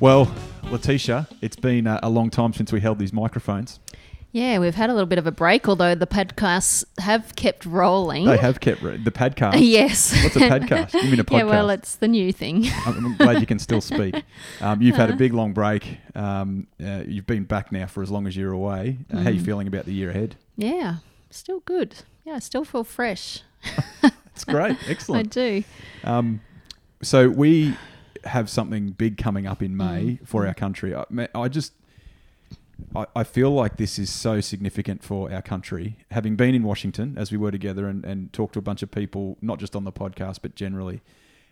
Well, Letitia, it's been a, a long time since we held these microphones. Yeah, we've had a little bit of a break, although the podcasts have kept rolling. They have kept re- the podcast. yes. What's a padcast? You mean a podcast? Yeah, well, it's the new thing. I'm glad you can still speak. Um, you've had a big long break. Um, uh, you've been back now for as long as you're away. Uh, How are you Mm. feeling about the year ahead? yeah, still good. Yeah, I still feel fresh. It's great. Excellent. I do. Um, so we have something big coming up in May Mm. for our country. I, I just, I, I feel like this is so significant for our country. Having been in Washington as we were together and, and talked to a bunch of people, not just on the podcast but generally,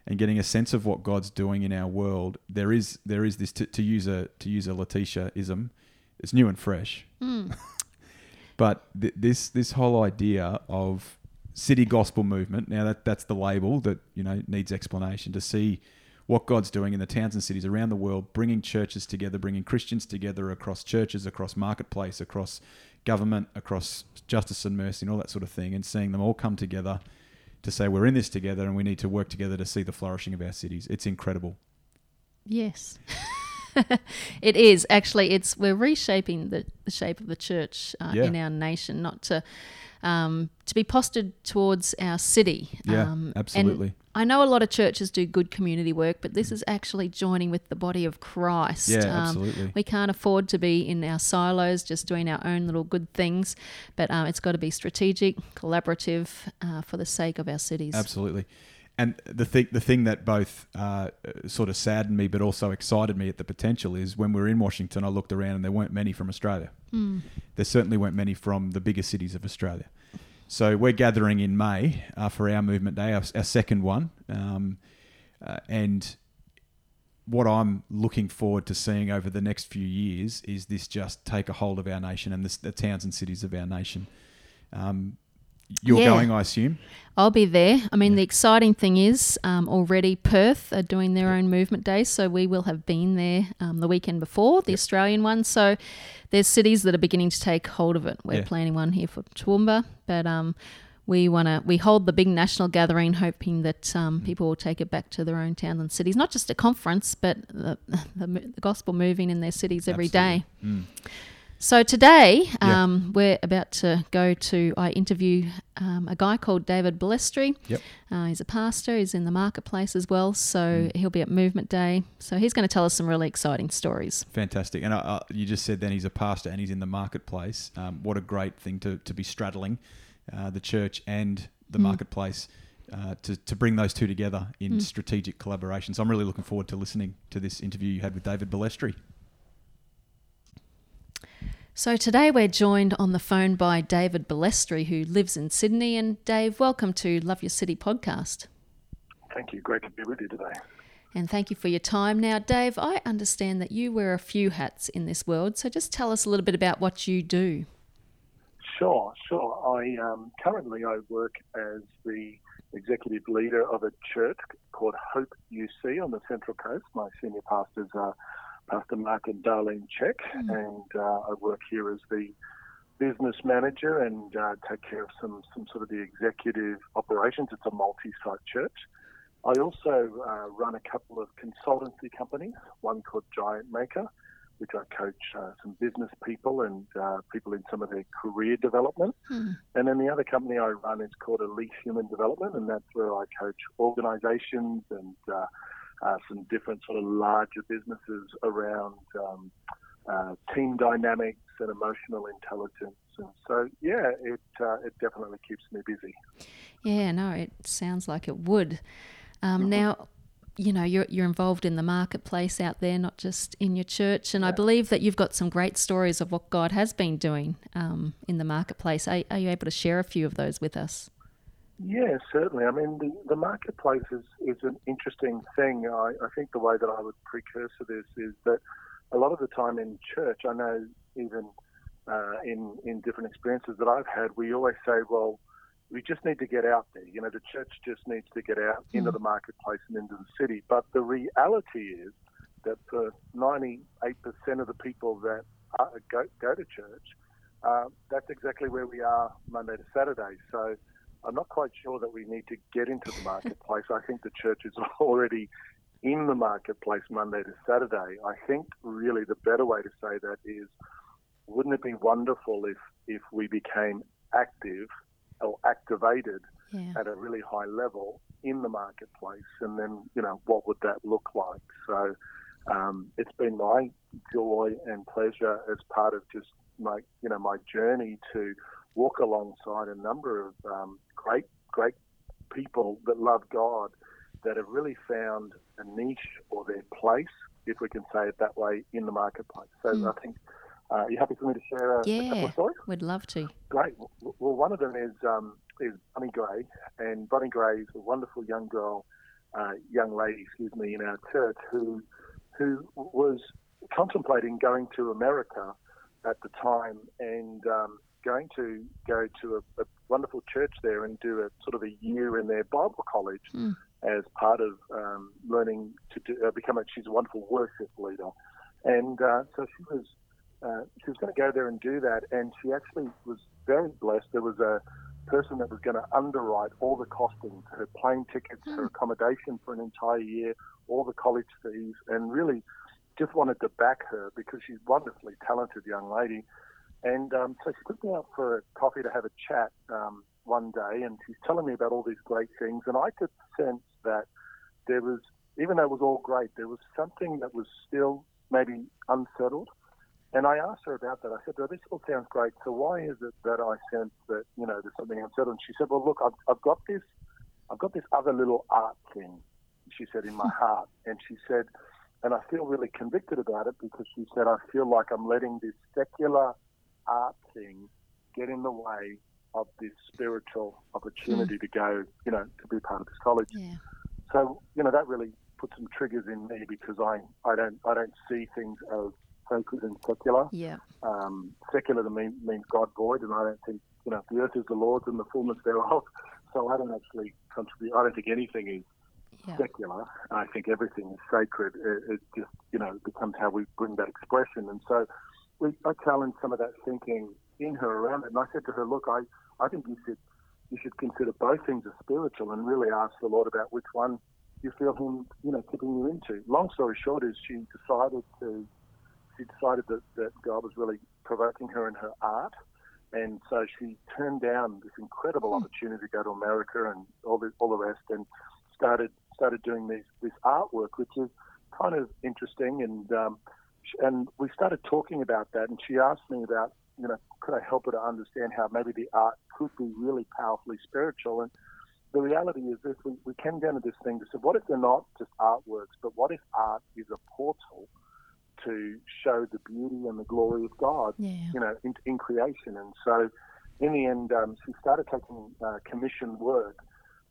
and getting a sense of what God's doing in our world. There is there is this to, to use a to use a Letitia ism. It's new and fresh. Mm. But th- this this whole idea of city gospel movement now that that's the label that you know needs explanation to see what God's doing in the towns and cities around the world, bringing churches together, bringing Christians together across churches, across marketplace, across government, across justice and mercy, and all that sort of thing, and seeing them all come together to say we're in this together and we need to work together to see the flourishing of our cities. It's incredible. Yes. it is actually. It's we're reshaping the, the shape of the church uh, Yeah. in our nation, not to um, to be postured towards our city. Yeah, Um, absolutely. I know a lot of churches do good community work, but this is actually joining with the body of Christ. Yeah, Um, absolutely. we can't afford to be in our silos, just doing our own little good things, but um, it's got to be strategic, collaborative, uh, for the sake of our cities. Absolutely. And the thing, the thing that both uh, sort of saddened me, but also excited me at the potential is when we were in Washington, I looked around and there weren't many from Australia. Mm. There certainly weren't many from the bigger cities of Australia. So we're gathering in May uh, for our movement day, our, our second one, um, uh, and what I'm looking forward to seeing over the next few years is this just take a hold of our nation and this, the towns and cities of our nation. Um, you're Yeah. going, I assume. I'll be there. I mean, Yeah. the exciting thing is um, already Perth are doing their own movement day, so we will have been there um, the weekend before the Yep. Australian one. So there's cities that are beginning to take hold of it. We're Yeah. planning one here for Toowoomba, but um, we want to we hold the big national gathering, hoping that Mm. um, people will take it back to their own towns and cities. Not just a conference, but the, the, the gospel moving in their cities every day. Absolutely. Mm. So today, Yeah. um, we're about to go to. I interview um, a guy called David Balestri. Yep. Uh, he's a pastor. He's in the marketplace as well. So Mm. he'll be at Movement Day. So he's going to tell us some really exciting stories. Fantastic. And uh, uh, you just said then he's a pastor and he's in the marketplace. Um, what a great thing to, to be straddling uh, the church and the Mm. marketplace uh, to, to bring those two together in Mm. strategic collaboration. So I'm really looking forward to listening to this interview you had with David Balestri. So today we're joined on the phone by David Balestri, who lives in Sydney. And Dave, welcome to Love Your City podcast. Thank you. Great to be with you today. And thank you for your time. Now, Dave, I understand that you wear a few hats in this world. So just tell us a little bit about what you do. Sure, sure. I um, currently I work as the executive leader of a church called Hope UC on the Central Coast. My senior pastors are Pastor Mark and Darlene Zschech, Mm. and uh, I work here as the business manager and uh, take care of some, some sort of the executive operations. It's a multi-site church. I also uh, run a couple of consultancy companies, one called Giant Maker, which I coach uh, some business people and uh, people in some of their career development. Hmm. And then the other company I run is called Elite Human Development, and that's where I coach organizations and uh, some different sort of larger businesses around um, uh, team dynamics and emotional intelligence. And so, yeah, it, uh, it definitely keeps me busy. Yeah, no, it sounds like it would. Um, Mhm. Now, you know, you're, you're involved in the marketplace out there, not just in your church. And I believe that you've got some great stories of what God has been doing um, in the marketplace. Are, are you able to share a few of those with us? Yeah, certainly. I mean, the, the marketplace is, is an interesting thing. I, I think the way that I would precursor this is that a lot of the time in church, I know even uh, in, in different experiences that I've had, we always say, well, we just need to get out there. You know, the church just needs to get out into Mm. the marketplace and into the city. But the reality is that for 98% of the people that are, go, go to church, uh, that's exactly where we are Monday to Saturday. So I'm not quite sure that we need to get into the marketplace. I think the church is already in the marketplace Monday to Saturday. I think really the better way to say that is, wouldn't it be wonderful if if we became active or activated Yeah. at a really high level in the marketplace, and then you know what would that look like? So um, it's been my joy and pleasure as part of just my you know my journey to walk alongside a number of um, great great people that love God that have really found a niche or their place, if we can say it that way, in the marketplace. So Mm. I think. Uh, are you happy for me to share a, a couple Yeah. of stories? We'd love to. Great. Well, one of them is um, is Bonnie Gray, and Bonnie Gray is a wonderful young girl, uh, young lady, excuse me, in our church who who was contemplating going to America at the time and um, going to go to a, a wonderful church there and do a sort of a year in their Bible college Hmm. as part of um, learning to do, uh, become a. She's a wonderful worship leader, and uh, so she was uh, she was going to go there and do that, and she actually was very blessed. There was a person that was going to underwrite all the costings, her plane tickets, her accommodation for an entire year, all the college fees, and really just wanted to back her because she's a wonderfully talented young lady. And um, so she took me out for a coffee to have a chat um, one day, and she's telling me about all these great things, and I could sense that there was, even though it was all great, there was something that was still maybe unsettled. And I asked her about that. I said, well, this all sounds great. So why is it that I sense that, you know, there's something unsettled? And she said, well, look, I've, I've got this, I've got this other little art thing, she said, in my heart. And she said, and I feel really convicted about it because she said, I feel like I'm letting this secular art thing get in the way of this spiritual opportunity to go, you know, to be part of this college. Yeah. So, you know, that really put some triggers in me because I, I don't I don't see things as sacred and secular. Yeah. Um, secular to me means God void, and I don't think you know the earth is the Lord's and the fullness thereof. So I don't actually contribute. I don't think anything is Yeah. secular. I think everything is sacred. It, it just you know becomes how we bring that expression. And so we, I challenged some of that thinking in her around it, and I said to her, "Look, I, I think you should you should consider both things as spiritual and really ask the Lord about which one you feel Him you know tipping you into." Long story short is she decided to she decided that, that God was really provoking her in her art. And so she turned down this incredible opportunity to go to America and all the all the rest, and started started doing these this artwork, which is kind of interesting. And um, and we started talking about that, and she asked me about you know could I help her to understand how maybe the art could be really powerfully spiritual. And the reality is this: we, we came down to this thing to say, what if they're not just artworks, but what if art is a portal to show the beauty and the glory of God? Yeah. you know, in, in creation. And so, in the end, um, she started taking uh, commissioned work,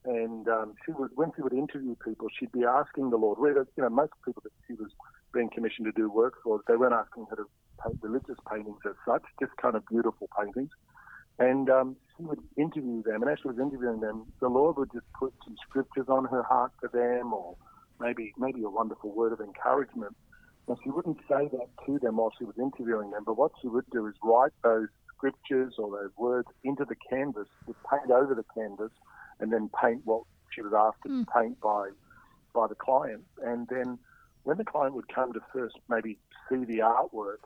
and um, she would, when she would interview people, she'd be asking the Lord. You know, most people that she was being commissioned to do work for, they weren't asking her to paint religious paintings as such, just kind of beautiful paintings. And um, she would interview them, and as she was interviewing them, the Lord would just put some scriptures on her heart for them, or maybe maybe a wonderful word of encouragement. Now, she wouldn't say that to them while she was interviewing them, but what she would do is write those scriptures or those words into the canvas, would paint over the canvas, and then paint what she was asked to paint by by the client. And then when the client would come to first maybe see the artwork,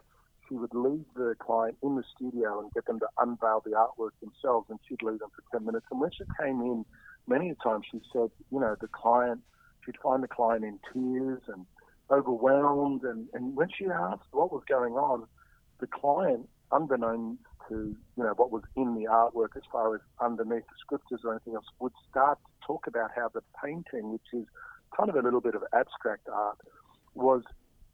she would leave the client in the studio and get them to unveil the artwork themselves, and she'd leave them for 10 minutes. And when she came in, many a time she said, you know, the client, she'd find the client in tears and overwhelmed. And, and when she asked what was going on, the client, unbeknownst to, you know, what was in the artwork as far as underneath the scriptures or anything else, would start to talk about how the painting, which is kind of a little bit of abstract art, was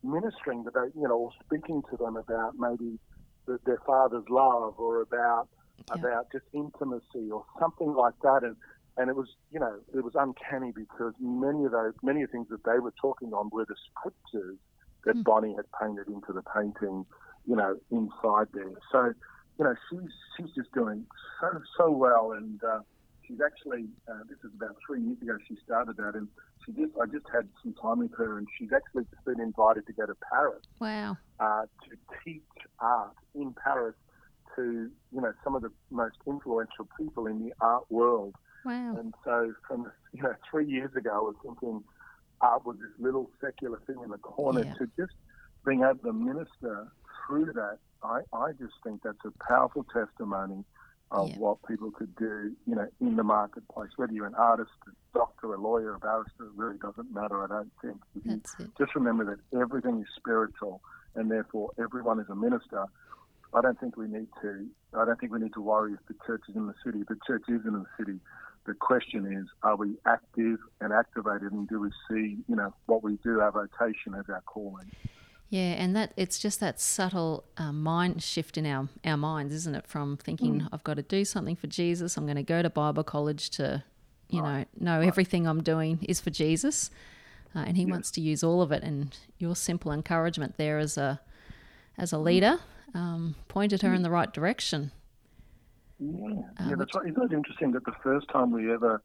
ministering to them, you know, or speaking to them about maybe the, their father's love or about Yeah. about just intimacy or something like that. And and it was, you know, it was uncanny because many of those, many of the things that they were talking on were the scriptures that Bonnie had painted into the painting, you know, inside there. So, you know, she's she's just doing so so well, and uh, she's actually uh, this is about three years ago she started that, and she just I just had some time with her, and she's actually been invited to go to Paris Wow. uh, to teach art in Paris to you know some of the most influential people in the art world. Wow. And so from you know three years ago, I was thinking, art was this little secular thing in the corner Yeah. to just being able to minister through that. I, I just think that's a powerful testimony of what people could do, you know, in the marketplace. Whether you're an artist, a doctor, a lawyer, a barrister, it really doesn't matter. I don't think. That's it. just remember that everything is spiritual, and therefore everyone is a minister. I don't think we need to. I don't think we need to worry if the church is in the city. The church is in the city. The question is, are we active and activated, and do we see, you know, what we do, our vocation as our calling? Yeah, and that it's just that subtle uh, mind shift in our, our minds, isn't it? From thinking Mm. I've got to do something for Jesus, I'm going to go to Bible college to, you know, know everything I'm doing is for Jesus, uh, and He wants to use all of it. And your simple encouragement there as a as a leader um, pointed her in the right direction. Yeah, Uh, yeah, that's right. Isn't it interesting that the first time we ever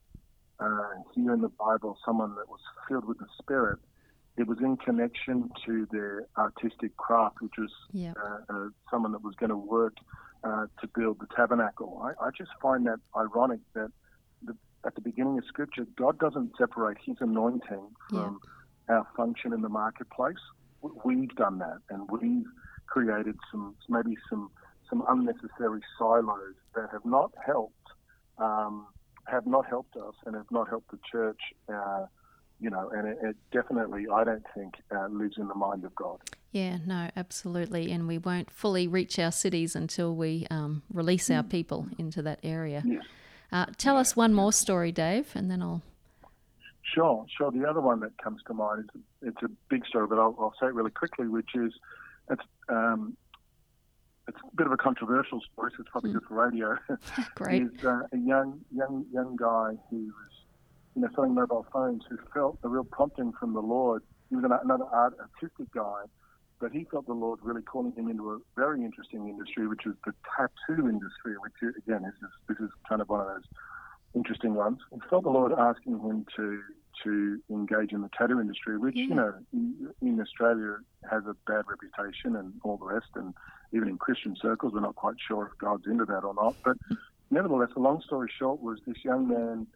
uh, hear in the Bible someone that was filled with the Spirit, it was in connection to their artistic craft, which was Yeah. uh, uh, someone that was going to work uh, to build the tabernacle. I, I just find that ironic that the, at the beginning of Scripture, God doesn't separate His anointing from our function in the marketplace. We've done that, and we've created some maybe some some unnecessary silos that have not helped um, have not helped us and have not helped the church. You know, and it, it definitely, I don't think, uh, lives in the mind of God. Yeah, no, absolutely. And we won't fully reach our cities until we um, release our people into that area. Yes. Uh, tell us one more story, Dave, and then I'll. Sure, sure. The other one that comes to mind is it's a big story, but I'll, I'll say it really quickly, which is it's um, it's a bit of a controversial story, so it's probably good for radio. Great. is uh, a young young young guy who was you know selling mobile phones who felt a real prompting from the Lord. He was an, another art artistic guy, but he felt the Lord really calling him into a very interesting industry, which is the tattoo industry. Which is, again, this is this is kind of one of those interesting ones. He felt the Lord asking him to to engage in the tattoo industry, which you know in, in Australia has a bad reputation and all the rest, and even in Christian circles, we're not quite sure if God's into that or not. But nevertheless, the long story short was this young man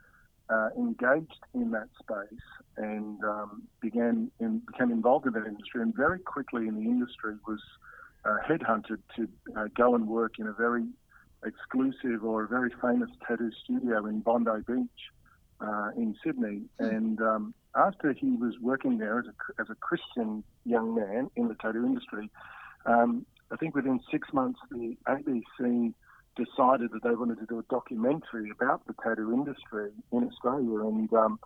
uh, engaged in that space and um, began in, became involved in that industry, and very quickly in the industry was uh, headhunted to uh, go and work in a very exclusive or a very famous tattoo studio in Bondi Beach uh, in Sydney. And um, after he was working there as a, as a Christian young man in the tattoo industry, um, I think within six months the ABC decided that they wanted to do a documentary about the tattoo industry in Australia. And um,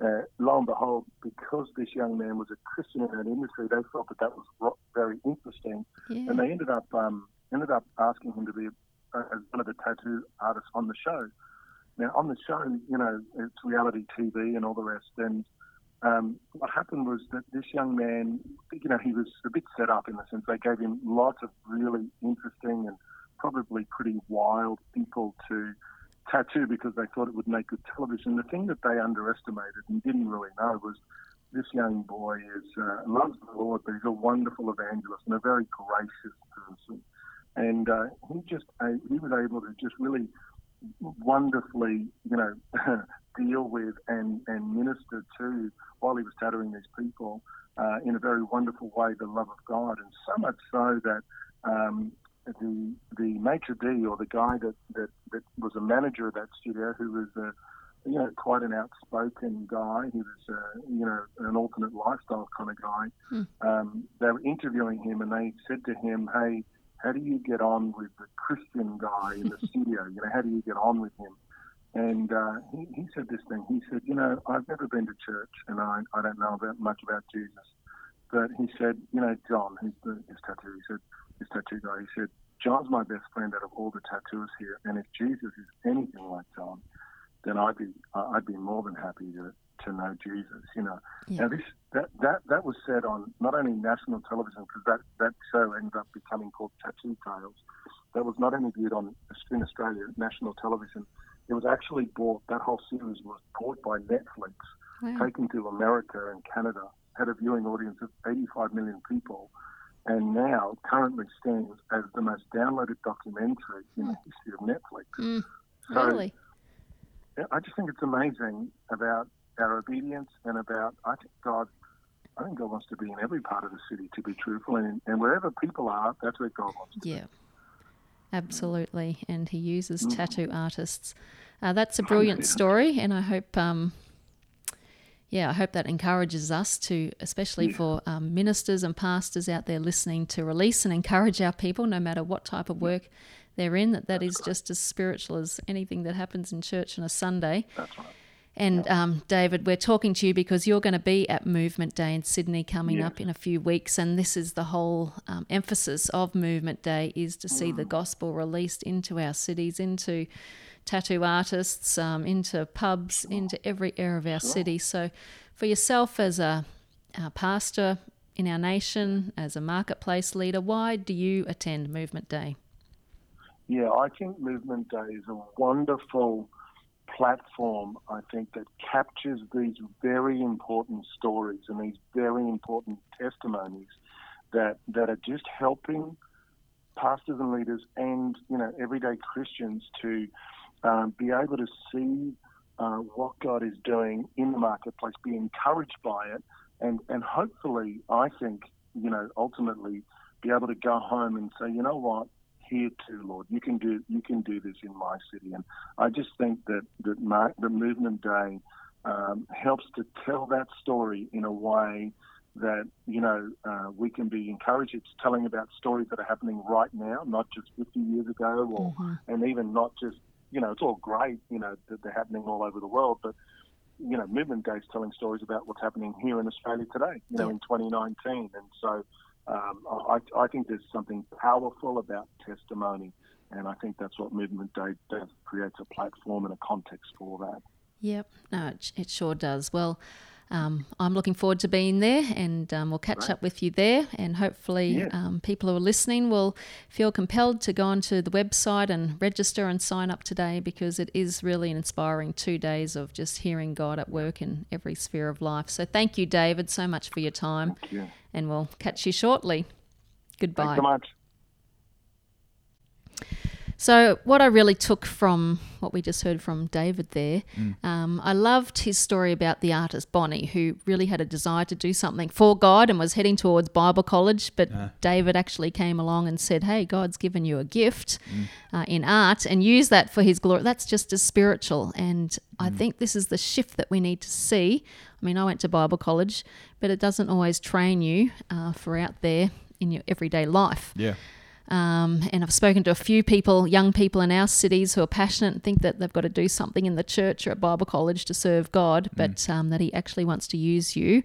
uh, lo and behold, because this young man was a Christian in that industry, they felt that that was very interesting, Yeah. and they ended up um, ended up asking him to be uh, as one of the tattoo artists on the show. Now, on the show, you know, it's reality TV and all the rest. And um, what happened was that this young man, you know, he was a bit set up in the sense they gave him lots of really interesting and probably pretty wild people to tattoo because they thought it would make good television. The thing that they underestimated and didn't really know was this young boy is uh, loves the Lord, but he's a wonderful evangelist and a very gracious person. And uh, he just uh, he was able to just really wonderfully, you know, deal with and, and minister to while he was tattooing these people uh, in a very wonderful way the love of God, and so much so that um, the the maitre d or the guy that, that, that was a manager of that studio, who was a you know quite an outspoken guy, he was uh, you know an alternate lifestyle kind of guy. Hmm. Um, they were interviewing him, and they said to him, "Hey." How do you get on with the Christian guy in the studio? You know, how do you get on with him? And uh, he, he said this thing. He said, you know, I've never been to church and I, I don't know about much about Jesus. But he said, you know, John, who's the, his tattoo, he said, his tattoo guy, he said, John's my best friend out of all the tattooers here. And if Jesus is anything like John, then I'd be, I'd be more than happy to, to know Jesus, you know. Yeah. Now this, that, that, that was said on not only national television, because that, that show ended up becoming called Tattoo Tales. That was not only viewed on in Australia, national television. It was actually bought, that whole series was bought by Netflix, Wow. taken to America and Canada, had a viewing audience of 85 million people, and now currently stands as the most downloaded documentary in the history of Netflix. Mm, So- really? I just think it's amazing about our obedience and about I think God. I think God wants to be in every part of the city, to be truthful, and, and wherever people are, that's where God wants to Yeah, be. absolutely. And he uses Mm. tattoo artists. Uh, that's a brilliant story, and I hope, um, yeah, I hope that encourages us to, especially for um, ministers and pastors out there listening, to release and encourage our people, no matter what type of work they're in. That that is just as spiritual as anything that happens in church on a Sunday. That's right. And um, David, we're talking to you because you're going to be at Movement Day in Sydney coming Yes. up in a few weeks, and this is the whole um, emphasis of Movement Day is to see the Mm. gospel released into our cities, into tattoo artists, um, into pubs, into every area of our city. So, for yourself as a, a pastor in our nation, as a marketplace leader, why do you attend Movement Day? Yeah, I think Movement Day is a wonderful platform, I think, that captures these very important stories and these very important testimonies that, that are just helping pastors and leaders and, you know, everyday Christians to um, be able to see uh, what God is doing in the marketplace, be encouraged by it, and, and hopefully, I think, you know, ultimately be able to go home and say, you know what, here too, Lord. You can do you can do this in my city, and I just think that that the Movement Day um, helps to tell that story in a way that you know uh, we can be encouraged. It's telling about stories that are happening right now, not just 50 years ago, or and even not just you know it's all great, you know that they're happening all over the world, but you know Movement Day is telling stories about what's happening here in Australia today, you know in 2019, and so um, I, I think there's something powerful about testimony, and I think that's what Movement Day does. Creates a platform and a context for that. Yep, no, it, it sure does. Well, um, I'm looking forward to being there, and um, we'll catch Right. up with you there. And hopefully, Yeah. um, people who are listening will feel compelled to go onto the website and register and sign up today because it is really an inspiring two days of just hearing God at work in every sphere of life. So, thank you, David, so much for your time, Thank you. and we'll catch you shortly. Goodbye. Thanks so much. So, what I really took from what we just heard from David there, um, I loved his story about the artist Bonnie, who really had a desire to do something for God and was heading towards Bible college. But Ah. David actually came along and said, Hey, God's given you a gift uh, in art and use that for his glory. That's just as spiritual. And I think this is the shift that we need to see. I mean, I went to Bible college, but it doesn't always train you uh, for out there in your everyday life. Yeah. Um, and I've spoken to a few people, young people in our cities who are passionate and think that they've got to do something in the church or at Bible college to serve God, but um, that He actually wants to use you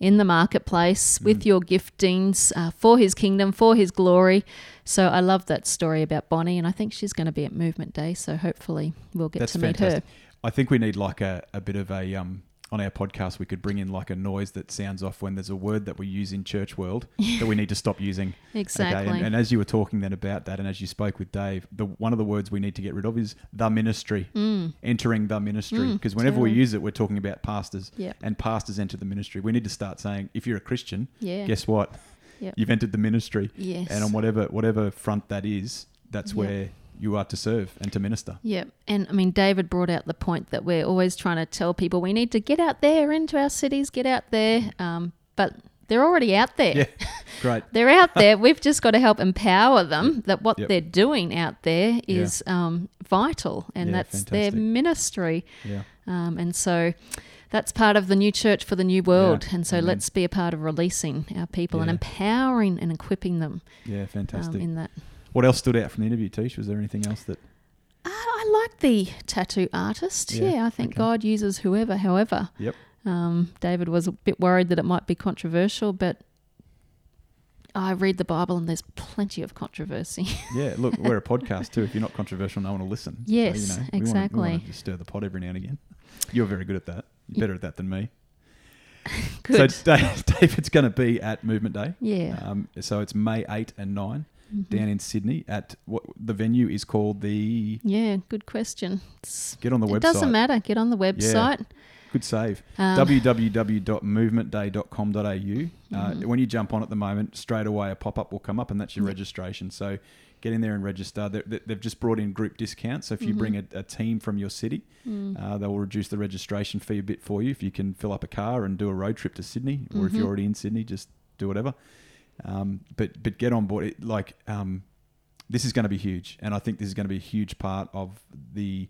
in the marketplace with your giftings uh, for His kingdom, for His glory. So I love that story about Bonnie, and I think she's going to be at Movement Day. So hopefully we'll get That's to meet fantastic. her. I think we need like a, a bit of a um on our podcast we could bring in like a noise that sounds off when there's a word that we use in church world that we need to stop using. Exactly. Okay, and, and as you were talking then about that, and as you spoke with Dave, the one of the words we need to get rid of is the ministry, entering the ministry. Because whenever we Mm. use it, we're talking about pastors, Yep. and pastors enter the ministry. We need to start saying, if you're a Christian, Yeah. guess what? Yep. You've entered the ministry, Yes. and on whatever whatever front that is, that's Yep. where you are to serve and to minister. Yeah, and I mean, David brought out the point that we're always trying to tell people we need to get out there into our cities, get out there, um, but they're already out there. Yeah, great. They're out there. We've just got to help empower them that what Yep. they're doing out there is um, vital, and Yeah, that's their ministry. Yeah. Um, and so that's part of the new church for the new world. Yeah, And so amen. let's be a part of releasing our people and empowering and equipping them Yeah, um, fantastic. in that. What else stood out from the interview, Tish? Was there anything else that? Uh, I like the tattoo artist. Yeah, Yeah, I think okay. God uses whoever, however. Yep. Um, David was a bit worried that it might be controversial, but I read the Bible and there's plenty of controversy. Yeah, look, we're a podcast too. If you're not controversial, no one will listen. Yes, we wanna- we exactly. wanna stir the pot every now and again. You're very good at that. You're better at that than me. Good. So Da- David's going to be at Movement Day. yeah. Um, so it's May 8 and 9 Mhm. down in Sydney at what the venue is called the. Yeah, good question. It's, Get on the it website. doesn't matter. Get on the website. Good save. Um, www.movementday.com.au. Uh, Mhm. When you jump on at the moment, straight away a pop up will come up, and that's your Yep. registration. So get in there and register. They, they've just brought in group discounts. So if you Mm-hmm. bring a, a team from your city, Mm. uh, they will reduce the registration fee a bit for you. If you can fill up a car and do a road trip to Sydney, or if Mhm. you're already in Sydney, just do whatever. Um, but but get on board. It, like um, this is going to be huge, and I think this is going to be a huge part of the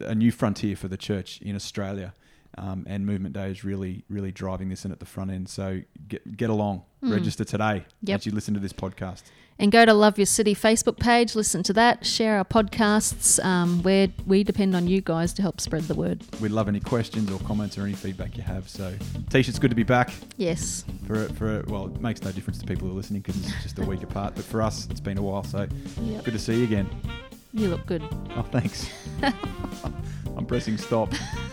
a new frontier for the church in Australia. Um, and Movement Day is really, really driving this in at the front end. So get get along, Mm. register today Yep. as you listen to this podcast. And go to Love Your City Facebook page, listen to that, share our podcasts. Um, where we depend on you guys to help spread the word. We'd love any questions or comments or any feedback you have. So, Tish, it's good to be back. Yes. For for well, it makes no difference to people who are listening because it's just a week apart. But for us, it's been a while. So Yep. good to see you again. You look good. Oh, thanks. I'm pressing stop.